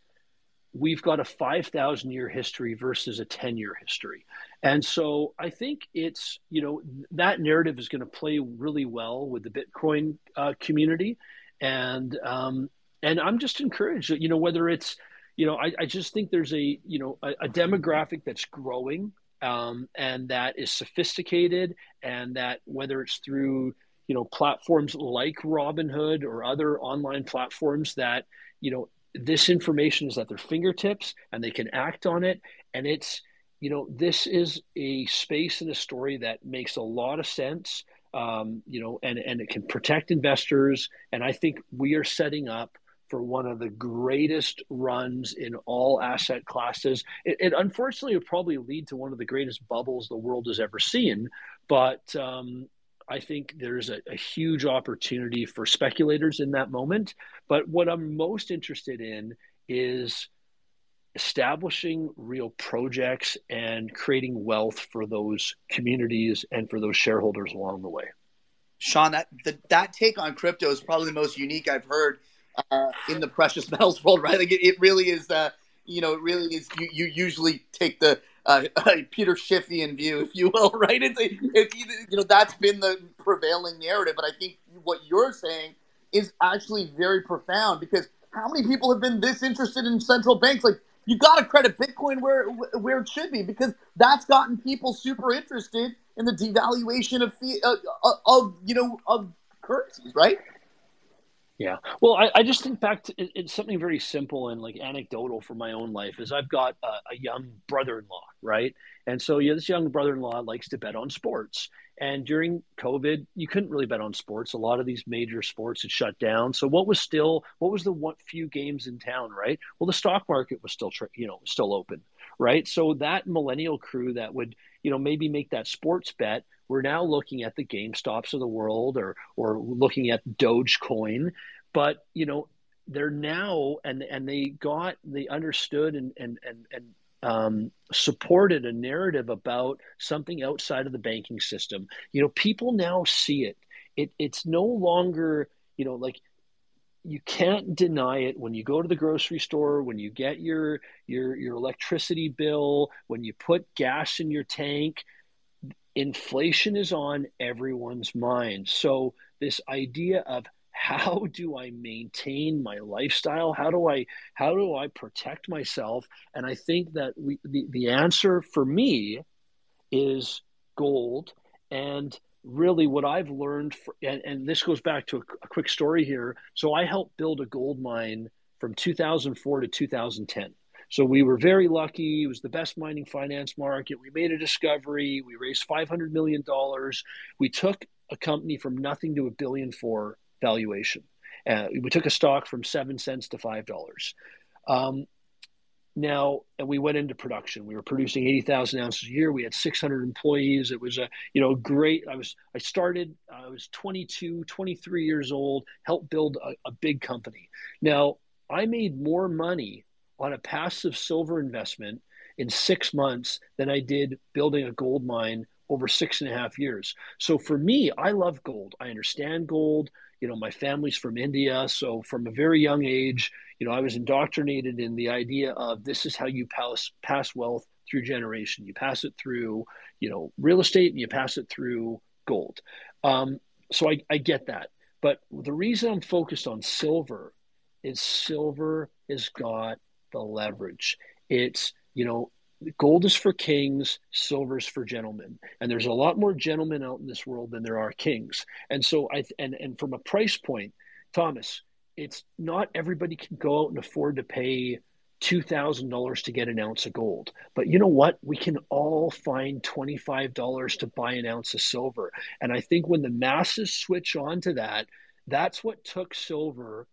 B: we've got a 5,000 year history versus a 10 year history. And so I think it's, you know, that narrative is going to play really well with the Bitcoin uh, community. And, um, and I'm just encouraged that, you know, whether it's, you know, I, I just think there's a, you know, a, a demographic that's growing um, and that is sophisticated and that whether it's through, you know, platforms like Robinhood or other online platforms that, you know, this information is at their fingertips and they can act on it. And it's, you know, this is a space and a story that makes a lot of sense, um, you know, and, and it can protect investors. And I think we are setting up for one of the greatest runs in all asset classes. It, it unfortunately would probably lead to one of the greatest bubbles the world has ever seen. But um, I think there's a, a, huge opportunity for speculators in that moment. But what I'm most interested in is establishing real projects and creating wealth for those communities and for those shareholders along the way.
C: Shawn, that the, that take on crypto is probably the most unique I've heard uh, in the precious metals world, right? Like it, it really is. Uh, you know, it really is. You, you usually take the uh, Peter Schiffian view, if you will, right? It's, it's you know that's been the prevailing narrative, but I think what you're saying is actually very profound because how many people have been this interested in central banks? Like you got to credit Bitcoin where where it should be because that's gotten people super interested in the devaluation of uh, of you know of currencies, right?
B: Yeah. Well, I, I just think back to it, it's something very simple and like anecdotal for my own life is I've got a, a young brother-in-law, right? And so yeah, this young brother-in-law likes to bet on sports. And during COVID, you couldn't really bet on sports. A lot of these major sports had shut down. So what was still what was the one few games in town, right? Well, the stock market was still you know still open, right? So that millennial crew that would you know maybe make that sports bet we're now looking at the GameStops of the world or or looking at Dogecoin, but you know they're now and and they got they understood and and and and um, supported a narrative about something outside of the banking system. You know, people now see it. It it's no longer you know like you can't deny it when you go to the grocery store when you get your your your electricity bill when you put gas in your tank inflation is on everyone's mind. So, this idea of how do I maintain my lifestyle? How do I how do I protect myself? And I think that we, the the answer for me is gold. And really, what I've learned, for, and, and this goes back to a, a quick story here. So I helped build a gold mine from 2004 to 2010. So we were very lucky. It was the best mining finance market. We made a discovery. We raised $500 million. We took a company from nothing to a billion for valuation. Uh, we took a stock from seven cents to five dollars. Um, now, and we went into production. We were producing eighty thousand ounces a year. We had six hundred employees. It was a you know great. I was I started. I was 22, 23 years old. Helped build a, a big company. Now I made more money on a passive silver investment in six months than I did building a gold mine over six and a half years. So for me, I love gold. I understand gold. You know, my family's from India. So from a very young age, you know, I was indoctrinated in the idea of this is how you pass, pass wealth through generation. You pass it through, you know, real estate and you pass it through gold. Um, so I, I get that. But the reason I'm focused on silver is silver has got the leverage. It's, you know, gold is for kings, silver's for gentlemen. And there's a lot more gentlemen out in this world than there are kings. And so I and and from a price point, Thomas, it's not everybody can go out and afford to pay $2,000 to get an ounce of gold. But you know what? We can all find $25 to buy an ounce of silver. And I think when the masses switch on to that, that's what took silver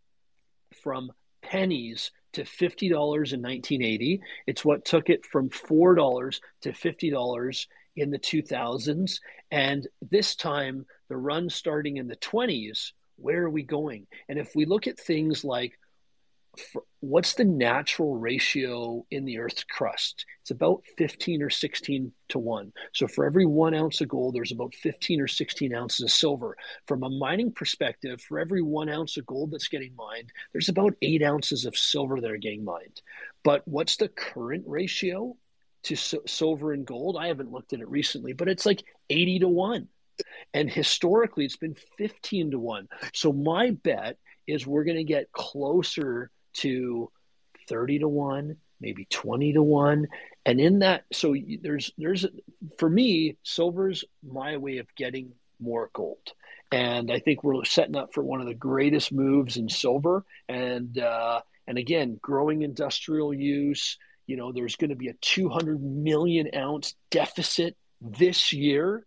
B: from pennies to $50 in 1980. It's what took it from $4 to $50 in the 2000s. And this time, the run starting in the 20s, where are we going? And if we look at things like what's the natural ratio in the Earth's crust? It's about 15 or 16 to 1. So for every one ounce of gold, there's about 15 or 16 ounces of silver. From a mining perspective, for every one ounce of gold that's getting mined, there's about eight ounces of silver that are getting mined. But what's the current ratio to silver and gold? I haven't looked at it recently, but it's like 80 to 1. And historically, it's been 15 to 1. So my bet is we're going to get closer to 30 to 1, maybe 20 to 1. And in that, so there's, there's, for me, silver's my way of getting more gold. And I think we're setting up for one of the greatest moves in silver. And, uh, and again, growing industrial use, you know, there's going to be a 200 million ounce deficit this year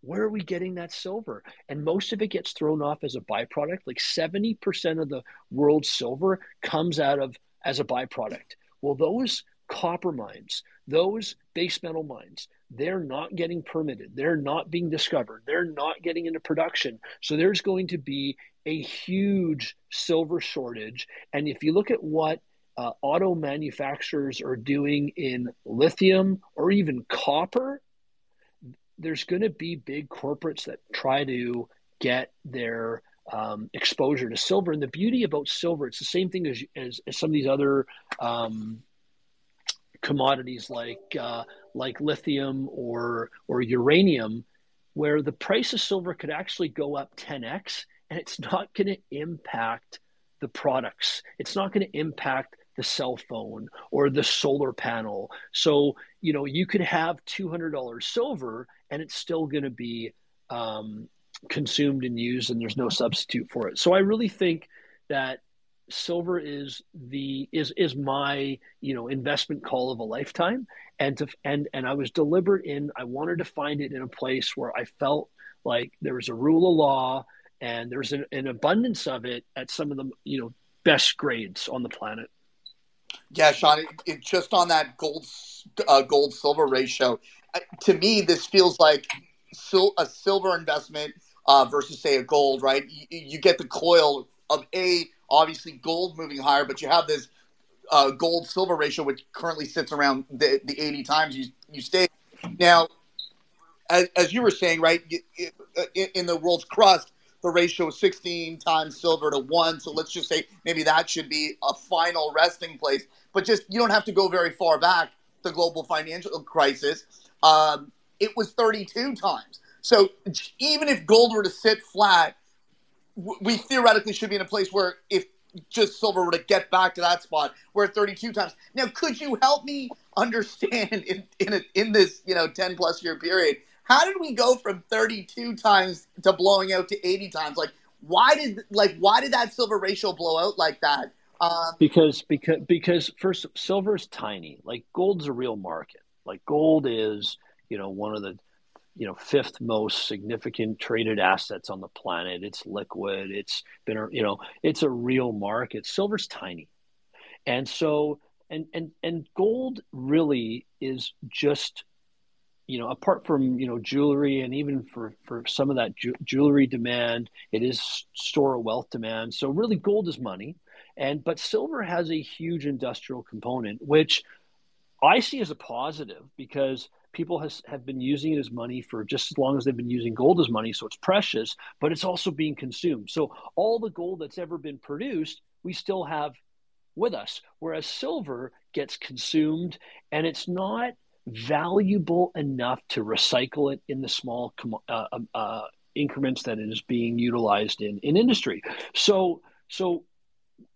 B: where are we getting that silver? And most of it gets thrown off as a byproduct. Like 70% of the world's silver comes out of as a byproduct. Well, those copper mines, those base metal mines, they're not getting permitted. They're not being discovered. They're not getting into production. So there's going to be a huge silver shortage. And if you look at what uh, auto manufacturers are doing in lithium or even copper, there's going to be big corporates that try to get their um, exposure to silver. And the beauty about silver, it's the same thing as, as, as some of these other um, commodities like uh, like lithium or or uranium, where the price of silver could actually go up 10x, and it's not going to impact the products. It's not going to impact the cell phone or the solar panel. So you know you could have $200 silver and it's still going to be um, consumed and used, and there's no substitute for it. So I really think that silver is the is is my you know investment call of a lifetime and to and and I was deliberate in I wanted to find it in a place where I felt like there was a rule of law and there's an, an abundance of it at some of the you know best grades on the planet.
C: Yeah, Shawn, it, it, just on that gold uh, gold silver ratio, to me, this feels like sil- a silver investment uh, versus, say, a gold. Right? You, you, get the coil of a obviously gold moving higher, but you have this uh, gold silver ratio, which currently sits around the, the 80 times you you stay. Now, as, as you were saying, right, in the world's crust, the ratio is 16 times silver to one. So let's just say maybe that should be a final resting place. But just you don't have to go very far back. The global financial crisis, um, it was 32 times. So even if gold were to sit flat, we theoretically should be in a place where if just silver were to get back to that spot, we're at 32 times. Now, could you help me understand in in, a, in this you know 10 plus year period, how did we go from 32 times to blowing out to 80 times? Like, why did like why did that silver ratio blow out like that?
B: Um, because because because first, silver is tiny. Like gold's a real market. Like gold is, you know, one of the, you know, fifth most significant traded assets on the planet. It's liquid. It's been, you know, it's a real market. Silver's tiny, and so and and and gold really is just you know apart from you know jewelry and even for for some of that ju- jewelry demand it is store of wealth demand so really gold is money and but silver has a huge industrial component which I see as a positive because people has, have been using it as money for just as long as they've been using gold as money. So it's precious, but it's also being consumed. So all the gold that's ever been produced, we still have with us. Whereas silver gets consumed and it's not valuable enough to recycle it in the small uh, um, uh, increments that it is being utilized in, in industry. So, so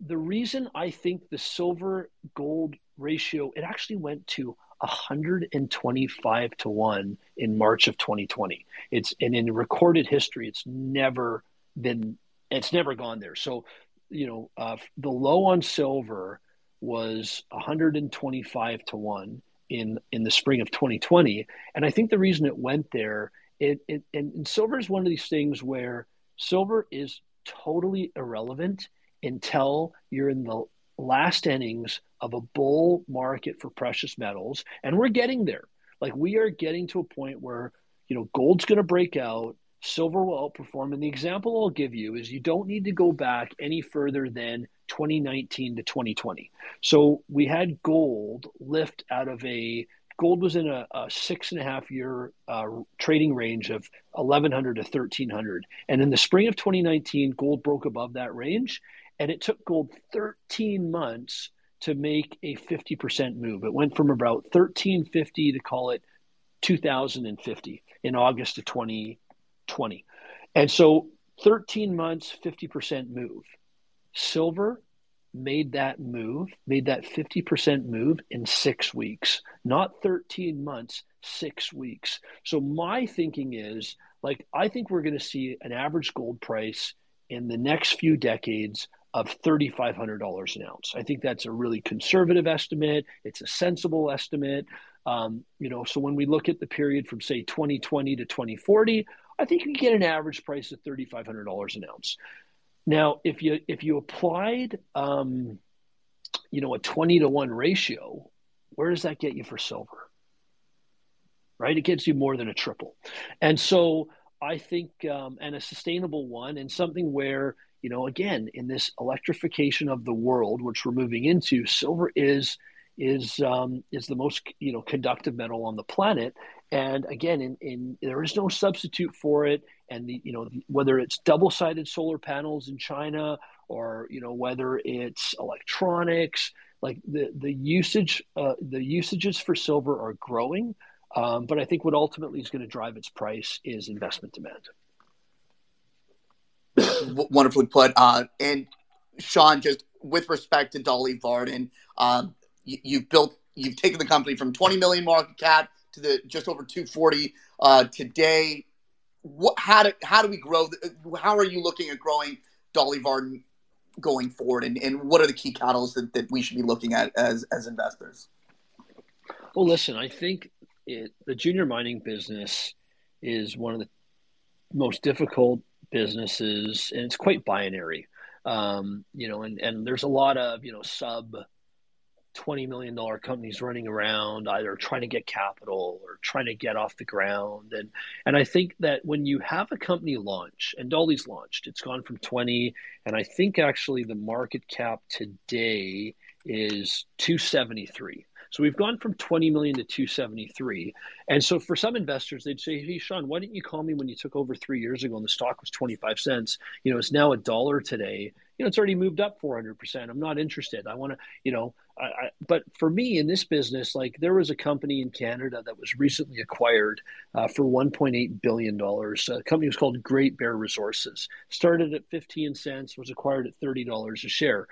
B: the reason I think the silver gold ratio it actually went to 125 to 1 in March of 2020. It's and in recorded history it's never been it's never gone there. So, you know, uh, the low on silver was 125 to 1 in in the spring of 2020 and I think the reason it went there it, it and, and silver is one of these things where silver is totally irrelevant until you're in the last innings of a bull market for precious metals and we're getting there. Like we are getting to a point where you know gold's going to break out silver will outperform and the example i'll give you is you don't need to go back any further than 2019 to 2020 so we had gold lift out of a gold was in a, a six and a half year uh, trading range of 1100 to 1300 and in the spring of 2019 gold broke above that range and it took gold 13 months to make a 50% move. It went from about 1350 to call it 2050 in August of 2020. And so 13 months, 50% move. Silver made that move, made that 50% move in six weeks, not 13 months, six weeks. So my thinking is like, I think we're going to see an average gold price in the next few decades of $3,500 an ounce. I think that's a really conservative estimate. It's a sensible estimate. Um, you know, so when we look at the period from say 2020 to 2040, I think you get an average price of $3,500 an ounce. Now, if you if you applied, um, you know, a 20 to one ratio, where does that get you for silver? Right, it gets you more than a triple, and so I think, um, and a sustainable one, and something where you know, again, in this electrification of the world, which we're moving into, silver is is um, is the most you know conductive metal on the planet, and again, in, in there is no substitute for it. And the, you know whether it's double-sided solar panels in China or you know whether it's electronics, like the the usage uh, the usages for silver are growing. Um, but I think what ultimately is going to drive its price is investment demand.
C: Wonderfully put. Uh, and Shawn, just with respect to Dolly Varden, um, you, have built, you've taken the company from 20 million market cap to the just over 240 uh, today. What, how do how do we grow? How are you looking at growing Dolly Varden going forward, and, and what are the key catalysts that, that we should be looking at as as investors?
B: Well, listen, I think it, the junior mining business is one of the most difficult businesses, and it's quite binary. Um, you know, and, and there's a lot of you know sub $20 million companies running around either trying to get capital or trying to get off the ground and and I think that when you have a company launch and Dolly's launched it's gone from 20 and I think actually the market cap today is 273 so we've gone from 20 million to 273. And so for some investors, they'd say, Hey, Shawn, why didn't you call me when you took over three years ago and the stock was 25 cents? You know, it's now a dollar today. You know, it's already moved up 400%. I'm not interested. I want to, you know, I, I, but for me in this business, like there was a company in Canada that was recently acquired uh, for 1.8 billion dollars. A company was called Great Bear Resources. Started at 15 cents, was acquired at 30 dollars a share.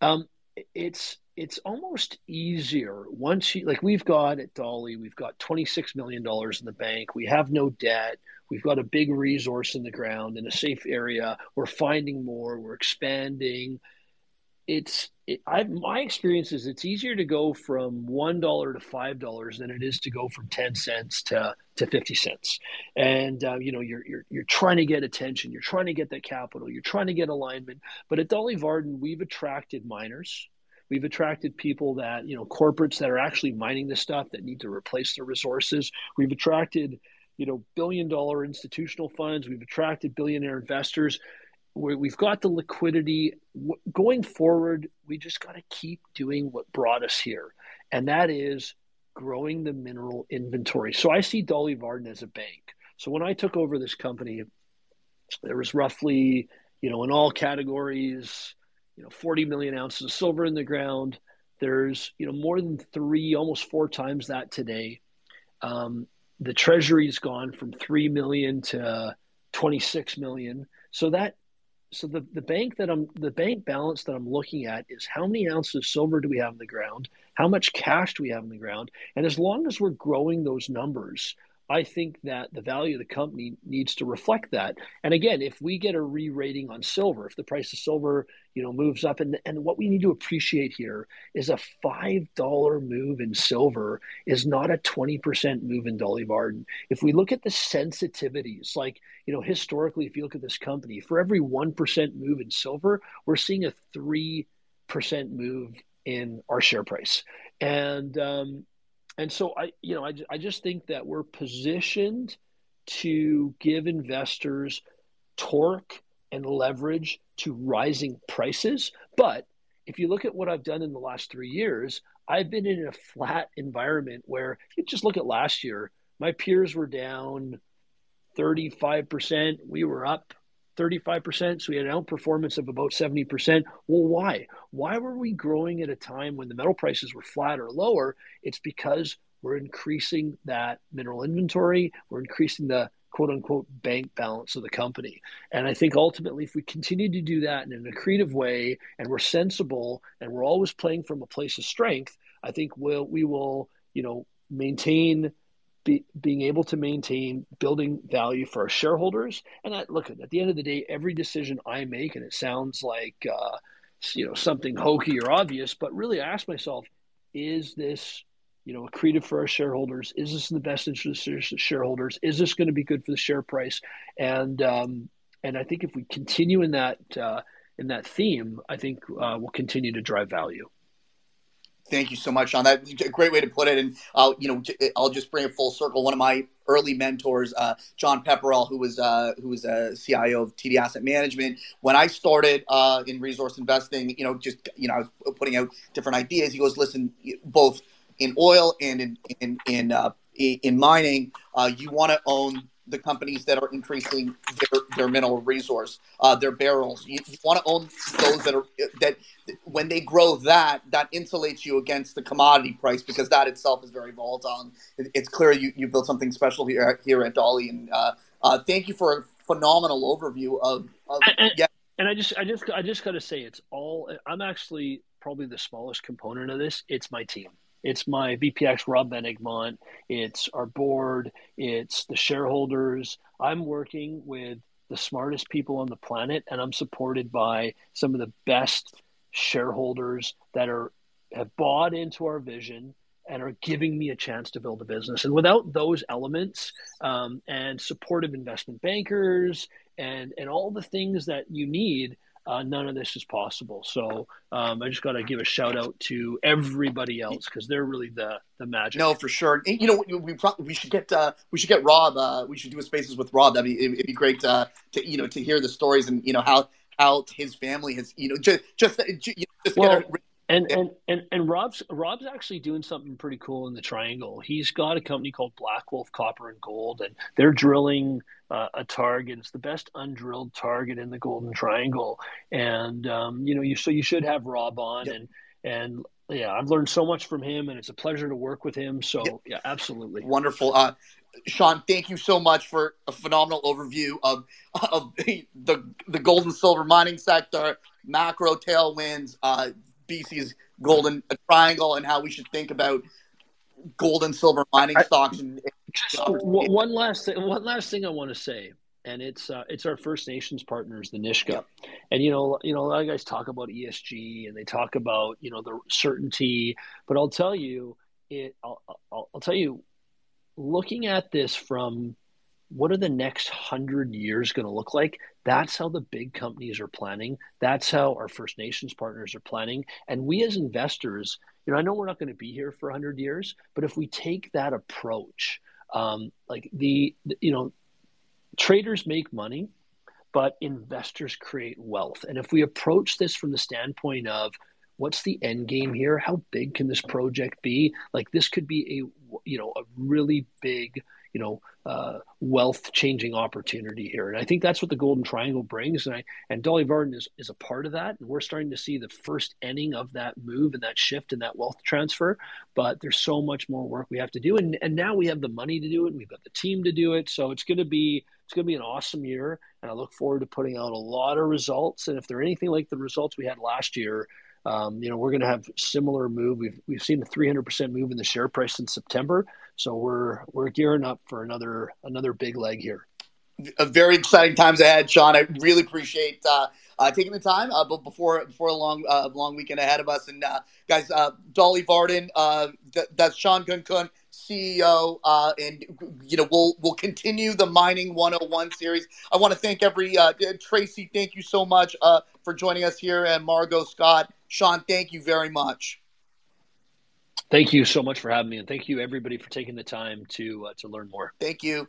B: Um, it's it's almost easier once you like we've got at Dolly, we've got $26 million in the bank. We have no debt. We've got a big resource in the ground in a safe area. We're finding more. We're expanding. It's it, I my experience is it's easier to go from one dollar to five dollars than it is to go from ten cents to to fifty cents. And uh, you know you're you're you're trying to get attention. You're trying to get that capital. You're trying to get alignment. But at Dolly Varden, we've attracted miners We've attracted people that, you know, corporates that are actually mining this stuff that need to replace their resources. We've attracted, you know, billion dollar institutional funds. We've attracted billionaire investors. We've got the liquidity. Going forward, we just got to keep doing what brought us here, and that is growing the mineral inventory. So I see Dolly Varden as a bank. So when I took over this company, there was roughly, you know, in all categories, you know 40 million ounces of silver in the ground. There's you know more than three, almost four times that today. Um, the treasury's gone from three million to 26 million. So that so the, the bank that I'm the bank balance that I'm looking at is how many ounces of silver do we have in the ground? How much cash do we have in the ground? And as long as we're growing those numbers, I think that the value of the company needs to reflect that. And again, if we get a re-rating on silver, if the price of silver, you know, moves up, and and what we need to appreciate here is a five dollar move in silver is not a twenty percent move in Dolly Varden. If we look at the sensitivities, like you know, historically, if you look at this company, for every one percent move in silver, we're seeing a three percent move in our share price. And um, and so I, you know, I, I just think that we're positioned to give investors torque and leverage to rising prices. But if you look at what I've done in the last three years, I've been in a flat environment where you just look at last year, my peers were down 35%, we were up 35%. So we had an outperformance of about 70%. Well, why? Why were we growing at a time when the metal prices were flat or lower? It's because we're increasing that mineral inventory, we're increasing the quote unquote bank balance of the company. And I think ultimately, if we continue to do that in an accretive way and we're sensible and we're always playing from a place of strength, I think we'll, we will, you know, maintain be, being able to maintain building value for our shareholders. And I, look, at the end of the day, every decision I make, and it sounds like uh, you know something hokey or obvious, but really, I ask myself, is this you know accretive for our shareholders? Is this in the best interest of shareholders? Is this going to be good for the share price? And um, and I think if we continue in that uh, in that theme, I think uh, we'll continue to drive value.
C: Thank you so much, Shawn. That's a great way to put it. And uh, you know, I'll just bring it full circle. One of my early mentors, uh, John Pepperell, who was uh, who was a CIO of TD Asset Management. When I started uh, in resource investing, you know, just you know, I was putting out different ideas. He goes, "Listen, both in oil and in in in, uh, in mining, uh, you want to own the companies that are increasing their, their mineral resource, uh, their barrels. You, you want to own those that are that when they grow that that insulates you against the commodity price because that itself is very volatile. It, it's clear you you built something special here here at Dolly, and uh, uh, thank you for a phenomenal overview of. of
B: and, yeah. and I just I just I just got to say it's all. I'm actually probably the smallest component of this. It's my team. It's my VPX Rob van Egmond. It's our board. It's the shareholders. I'm working with the smartest people on the planet, and I'm supported by some of the best shareholders that are have bought into our vision and are giving me a chance to build a business. And without those elements um, and supportive investment bankers and and all the things that you need, uh, none of this is possible. So um, I just got to give a shout out to everybody else because they're really the the magic.
C: No, for sure. And, you know, we we, pro- we should get uh, we should get Rob. Uh, we should do a spaces with Rob. That'd be it'd be great to, to you know to hear the stories and you know how how his family has you know just just, just
B: well, and, and and and Rob's Rob's actually doing something pretty cool in the Triangle. He's got a company called Blackwolf Copper and Gold, and they're drilling uh, a target. It's the best undrilled target in the Golden Triangle, and um, you know, you so you should have Rob on, and and yeah, I've learned so much from him, and it's a pleasure to work with him. So yep. yeah, absolutely
C: wonderful. Uh, Shawn, thank you so much for a phenomenal overview of of the the, the gold and silver mining sector, macro tailwinds. Uh, BC's golden triangle and how we should think about gold and silver mining stocks. And,
B: one last thing, one last thing I want to say, and it's uh, it's our First Nations partners, the Nisga'a, yep. and you know you know a lot of guys talk about ESG and they talk about you know the certainty, but I'll tell you it. I'll, I'll, I'll tell you, looking at this from what are the next hundred years going to look like? That's how the big companies are planning. That's how our First Nations partners are planning. And we as investors, you know, I know we're not going to be here for 100 years, but if we take that approach, um, like the, the, you know, traders make money, but investors create wealth. And if we approach this from the standpoint of what's the end game here? How big can this project be? Like this could be a, you know, a really big you know uh, wealth changing opportunity here. And i think that's what the golden triangle brings. And I, and dolly varden is, is a part of that. And we're starting to see the first inning of that move and that shift and that wealth transfer. But there's so much more work we have to do. And, and now we have the money to do it. We've got the team to do it. So it's going to be it's going to be an awesome year. And i look forward to putting out a lot of results. And if they're anything like the results we had last year um, you know, we're going to have similar move. We've we've seen a 300% move in the share price in September, so we're we're gearing up for another another big leg here.
C: A very exciting times ahead, Shawn. I really appreciate uh, uh, taking the time, uh, but before before a long uh, long weekend ahead of us. And uh, guys, uh, Dolly Varden, th- that's Shawn Khunkhun CEO, and you know we'll we'll continue the Mining 101 series. I want to thank every uh, Tracy. Thank you so much uh, for joining us here, and Margot Scott. Shawn, thank you very much.
B: Thank you so much for having me, and thank you everybody for taking the time to uh, to learn more.
C: Thank you.